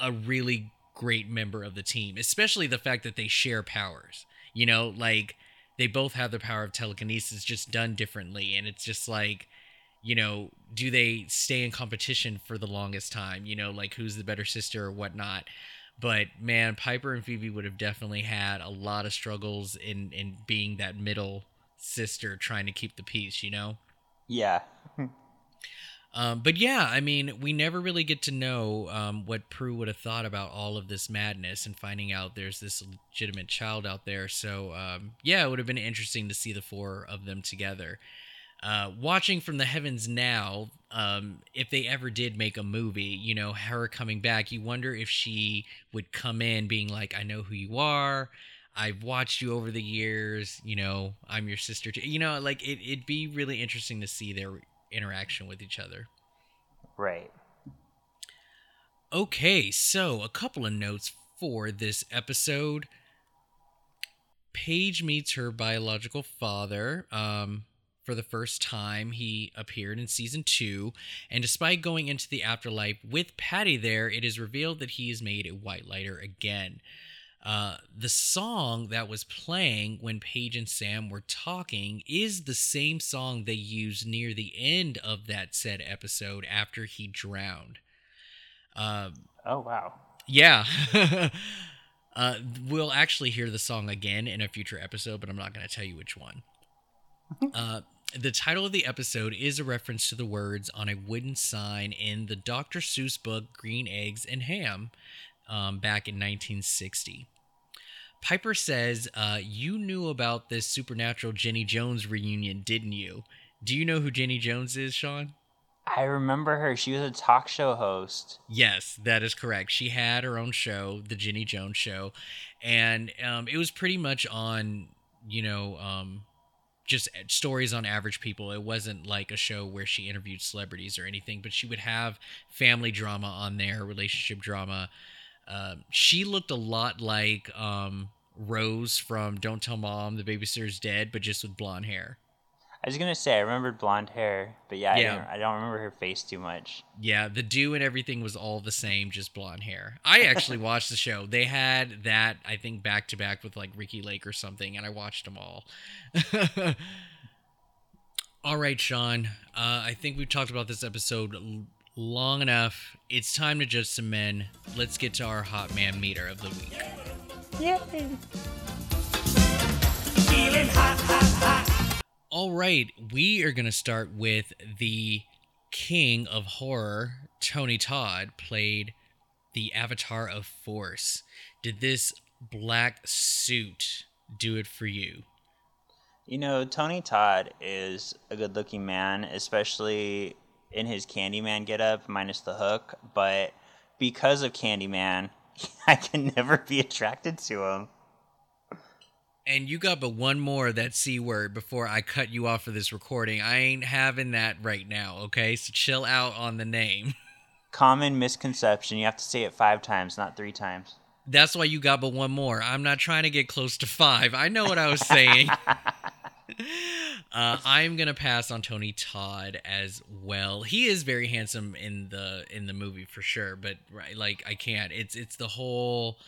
a really great member of the team, especially the fact that they share powers. You know, like they both have the power of telekinesis just done differently and it's just like you know do they stay in competition for the longest time? You know like who's the better sister or whatnot? But man piper and phoebe would have definitely had a lot of struggles in in being that middle sister trying to keep the peace you know? Yeah Um, but yeah, I mean, we never really get to know um, what Prue would have thought about all of this madness and finding out there's this legitimate child out there. So um, yeah, it would have been interesting to see the four of them together. Uh, watching from the heavens now, um, if they ever did make a movie, you know, her coming back, you wonder if she would come in being like, "I know who you are." I've watched you over the years, you know, I'm your sister too. You know, like it, it'd be really interesting to see their interaction with each other. Right. Okay, so a couple of notes for this episode. Paige meets her biological father um, for the first time. He appeared in season two, and despite going into the afterlife with Patty there, it is revealed that he is made a white lighter again. Uh, the song that was playing when Paige and Sam were talking is the same song they used near the end of that said episode after he drowned. Uh, oh, wow. Yeah. uh, we'll actually hear the song again in a future episode, but I'm not going to tell you which one. uh, the title of the episode is a reference to the words on a wooden sign in the Dr. Seuss book Green Eggs and Ham um, back in 1960. Piper says, uh, You knew about this supernatural Jenny Jones reunion, didn't you? Do you know who Jenny Jones is, Shawn? I remember her. She was a talk show host. Yes, that is correct. She had her own show, The Jenny Jones Show. And um, it was pretty much on, you know, um, just stories on average people. It wasn't like a show where she interviewed celebrities or anything, but she would have family drama on there, relationship drama. Um, she looked a lot like um, Rose from Don't Tell Mom the Babysitter's Dead, but just with blonde hair. I was gonna say I remembered blonde hair, but yeah, yeah. I, I, don't remember her face too much. Yeah, the do and everything was all the same, just blonde hair. I actually watched the show. They had that I think back to back with like Ricki Lake or something, and I watched them all. all right, Shawn. Uh, I think we've talked about this episode long enough. It's time to judge some men. Let's get to our hot man meter of the week. Yay! Feeling hot, hot, hot. All right, we are going to start with the king of horror, Tony Todd, played the avatar of Force. Did this black suit do it for you? You know, Tony Todd is a good looking man, especially in his Candyman getup, minus the hook. But because of Candyman, I can never be attracted to him. And you got but one more of that C word before I cut you off for this recording. I ain't having that right now, okay? So chill out on the name. Common misconception. You have to say it five times, not three times. That's why you got but one more. I'm not trying to get close to five. I know what I was saying. uh, I'm gonna pass on Tony Todd as well. He is very handsome in the in the movie for sure, but right, like I can't. It's it's the whole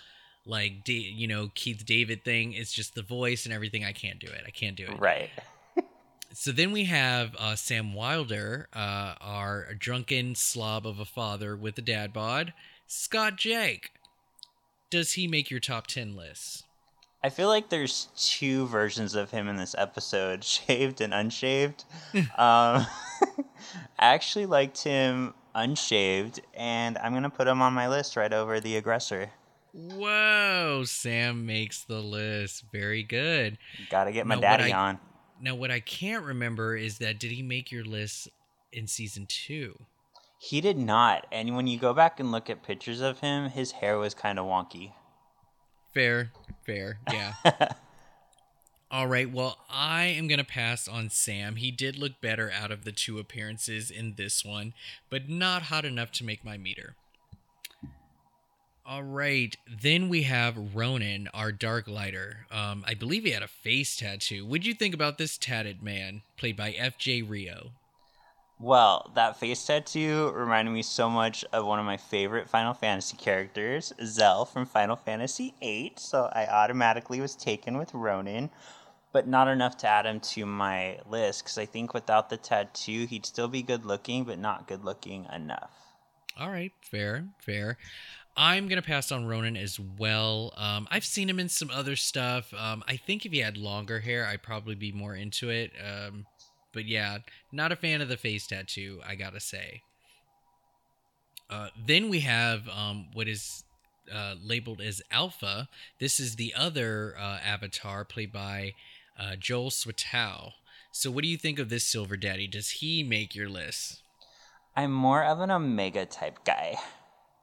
like D, you know Keith David thing. It's just the voice and everything. I can't do it. I can't do it. Right. So then we have uh, Sam Wilder, uh, our drunken slob of a father with a dad bod. Scott Jaeck. Does he make your top 10 list? I feel like there's two versions of him in this episode shaved and unshaved. um, I actually liked him unshaved, and I'm going to put him on my list right over the aggressor. Whoa, Sam makes the list. Very good. Gotta get my Now, daddy I- on. Now, what I can't remember is that did he make your list in season two? He did not. And when you go back and look at pictures of him, his hair was kind of wonky. Fair, fair, yeah. All right, well, I am going to pass on Sam. He did look better out of the two appearances in this one, but not hot enough to make my meter. All right, then we have Ronan, our dark lighter. Um, I believe he had a face tattoo. What'd you think about this tatted man, played by F.J. Rio? Well, that face tattoo reminded me so much of one of my favorite Final Fantasy characters, Zell from Final Fantasy VIII. So I automatically was taken with Ronan, but not enough to add him to my list because I think without the tattoo, he'd still be good looking, but not good looking enough. All right, fair, fair. I'm gonna pass on Ronan as well. Um, I've seen him in some other stuff. Um, I think if he had longer hair, I'd probably be more into it. Um, but yeah, not a fan of the face tattoo. I gotta say. Uh, then we have um, what is uh, labeled as Alpha. This is the other uh, avatar played by uh, Joel Swetow. So, what do you think of this Silver Daddy? Does he make your list? I'm more of an Omega type guy.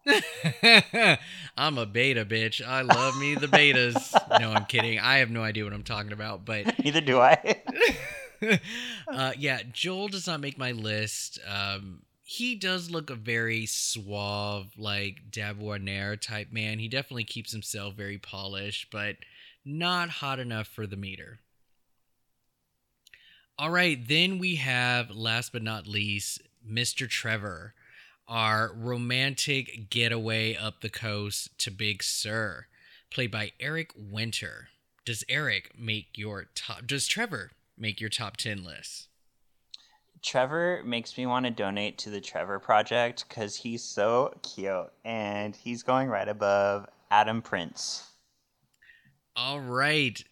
I'm a beta bitch. I love me the betas. no, I'm kidding. I have no idea what I'm talking about, but Neither do I. uh, yeah, Joel does not make my list. Um, he does look a very suave, like Davonair type man. He definitely keeps himself very polished, but not hot enough for the meter. All right, then we have, last but not least, Mr. Trevor, our romantic getaway up the coast to Big Sur, played by Eric Winter. Does Eric make your top? Does Trevor make your top 10 list? Trevor makes me want to donate to the Trevor Project because he's so cute and he's going right above Adam Prince. All right.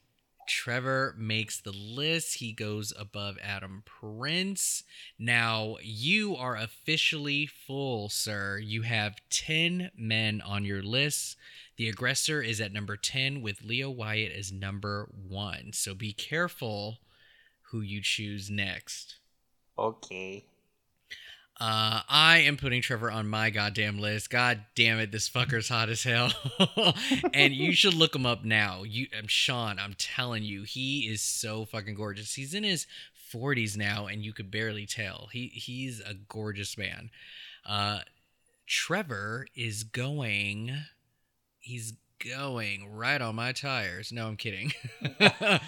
Trevor makes the list. He goes above Adam Prince. Now, you are officially full, sir. You have 10 men on your list. The aggressor is at number 10 with Leo Wyatt as number 1. So be careful who you choose next. Okay. Uh, I am putting Trevor on my goddamn list. God damn it, this fucker's hot as hell. and you should look him up now. You, I'm Shawn, I'm telling you, he is so fucking gorgeous. He's in his 40s now, and you could barely tell. He he's a gorgeous man. Uh, Trevor is going. He's going right on my tires. No, I'm kidding.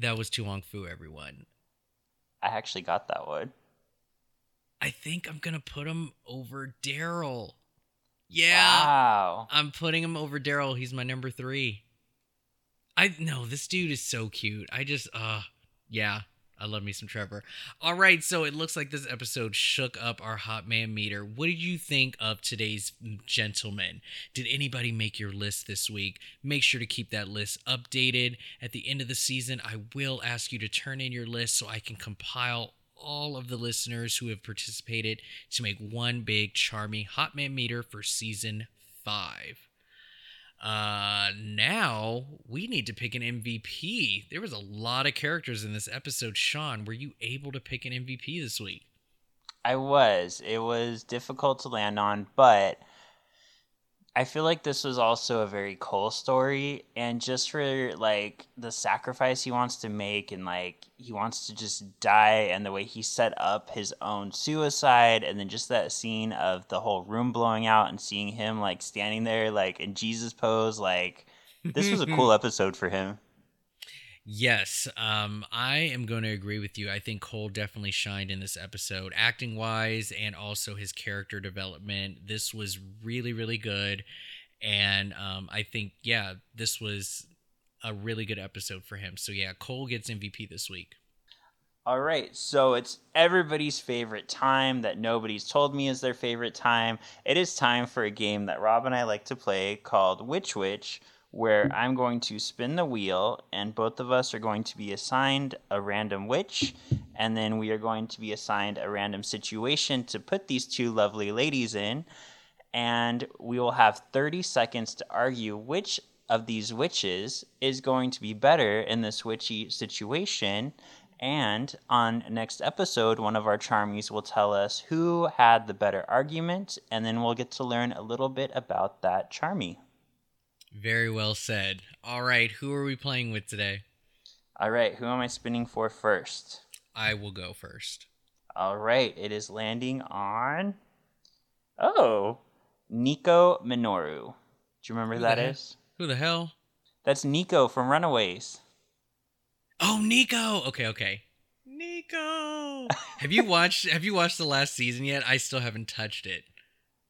that was To Wong Foo, everyone. I actually got that one. I think I'm gonna put him over Daryl. Yeah, Wow. I'm putting him over Daryl. He's my number three. I no, this dude is so cute. I just uh yeah, I love me some Trevor. All right, so it looks like this episode shook up our hot man meter. What did you think of today's gentlemen? Did anybody make your list this week? Make sure to keep that list updated. At the end of the season, I will ask you to turn in your list so I can compile all of the listeners who have participated to make one big charming hot man meter for season five. Uh, now we need to pick an MVP. There was a lot of characters in this episode. Shawn, were you able to pick an MVP this week? I was. It was difficult to land on, but I feel like this was also a very Cole story, and just for like the sacrifice he wants to make, and like he wants to just die, and the way he set up his own suicide, and then just that scene of the whole room blowing out and seeing him like standing there, like in Jesus pose, like this was a cool episode for him. Yes, um, I am going to agree with you. I think Cole definitely shined in this episode, acting wise, and also his character development. This was really, really good, and um, I think yeah, this was a really good episode for him. So yeah, Cole gets MVP this week. All right, so it's everybody's favorite time that nobody's told me is their favorite time. It is time for a game that Rob and I like to play called Which Witch where I'm going to spin the wheel and both of us are going to be assigned a random witch and then we are going to be assigned a random situation to put these two lovely ladies in and we will have 30 seconds to argue which of these witches is going to be better in this witchy situation. And on next episode one of our charmies will tell us who had the better argument and then we'll get to learn a little bit about that charmy very well said. All right, who are we playing with today? All right, who am I spinning for first? I will go first. All right, it is landing on. Oh, Nico Minoru. Do you remember who, that is? Who the hell? That's Nico from Runaways. Oh, Nico. Okay, okay. Nico. have you watched Have you watched the last season yet? I still haven't touched it.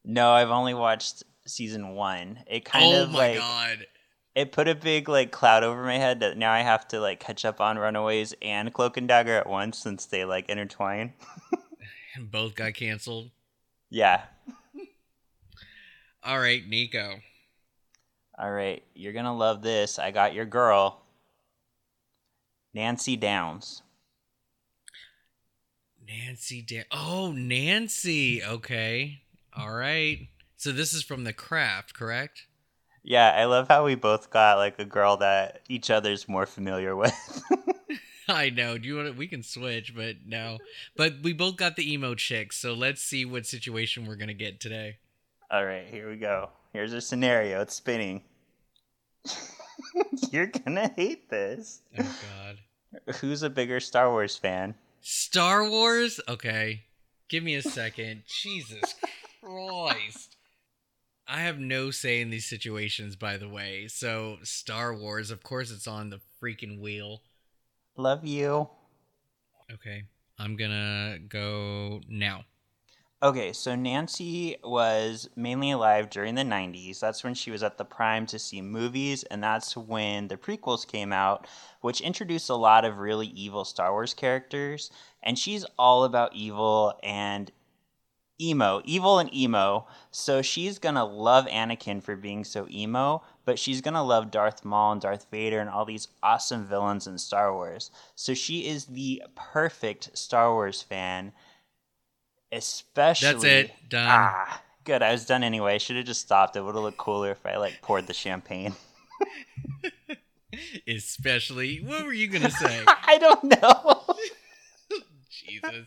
No, I've only watched season one. It kind oh of my like god. it put a big like cloud over my head that now I have to like catch up on Runaways and Cloak and Dagger at once since they like intertwine. and both got canceled. Yeah. All right, Nico. All right, you're gonna love this. I got your girl, Nancy Downs. Nancy Downs. Oh, Nancy. Okay. All right. So this is from the craft, correct? Yeah, I love how we both got like a girl that each other's more familiar with. I know. Do you want to, we can switch, but no. But we both got the emo chicks, so let's see what situation we're gonna get today. All right, here we go. Here's a scenario. It's spinning. You're gonna hate this. Oh God. Who's a bigger Star Wars fan? Star Wars? Okay. Give me a second. Jesus Christ. I have no say in these situations, by the way. So, Star Wars, of course, it's on the freaking wheel. Love you. Okay. I'm gonna go now. Okay, so Nancy was mainly alive during the 90s. That's when she was at the prime to see movies, and that's when the prequels came out, which introduced a lot of really evil Star Wars characters. And she's all about evil and emo, evil and emo. So she's gonna love Anakin for being so emo, but she's gonna love Darth Maul and Darth Vader and all these awesome villains in Star Wars. So she is the perfect Star Wars fan, especially. That's it. Done. Ah, good. I was done anyway. Should have just stopped. It would have looked cooler if I like poured the champagne. especially. What were you gonna say? I don't know. Jesus.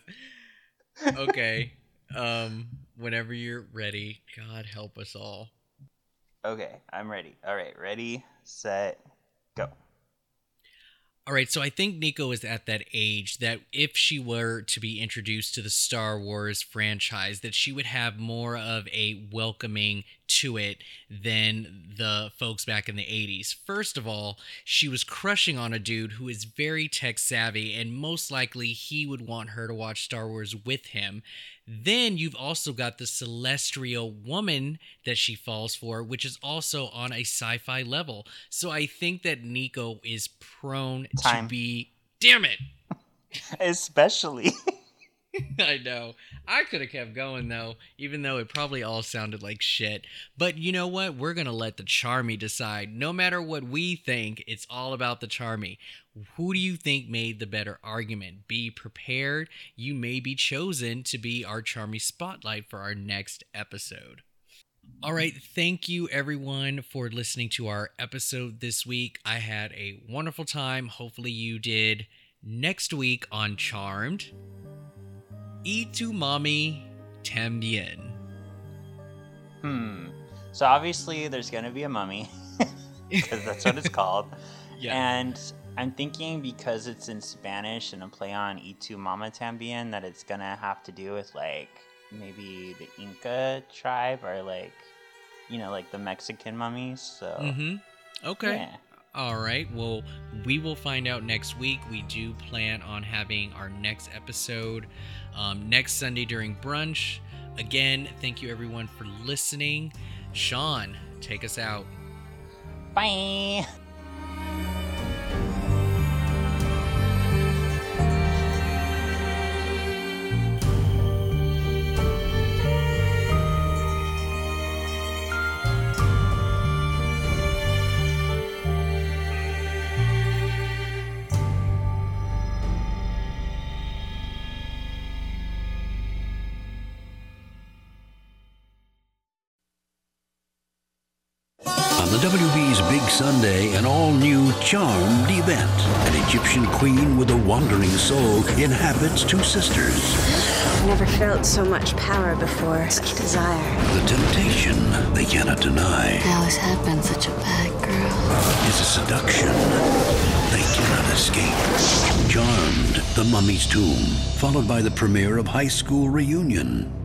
Okay. Um, whenever you're ready, God help us all. Okay, I'm ready. All right, ready, set, go. All right, so I think Nico is at that age that if she were to be introduced to the Star Wars franchise, that she would have more of a welcoming to it than the folks back in the 80s. First of all, she was crushing on a dude who is very tech savvy, and most likely he would want her to watch Star Wars with him. Then you've also got the celestial woman that she falls for, which is also on a sci fi level. So I think that Nico is prone Time. to be. Damn it! Especially. I know. I could have kept going though, even though it probably all sounded like shit. But you know what? We're going to let the Charmy decide. No matter what we think, it's all about the Charmy. Who do you think made the better argument? Be prepared. You may be chosen to be our Charmy spotlight for our next episode. All right, thank you everyone for listening to our episode this week. I had a wonderful time. Hopefully, you did. Next week on Charmed, Itumami Tambien. Hmm. So obviously, there's gonna be a mummy, because that's what it's called. Yeah. And I'm thinking because it's in Spanish and a play on "Y tu mama también" that it's gonna have to do with like maybe the Inca tribe or like, you know, like the Mexican mummies. So Mm-hmm. Okay. yeah. All right. Well, we will find out next week. We do plan on having our next episode um, next Sunday during brunch. Again, thank you everyone for listening. Shawn, take us out. Bye. Sunday, an all new charmed event. An Egyptian queen with a wandering soul inhabits two sisters. I Never felt so much power before, such desire. The temptation they cannot deny I always have been such a bad girl. is a seduction they cannot escape. Charmed, The Mummy's Tomb, followed by the premiere of High School Reunion.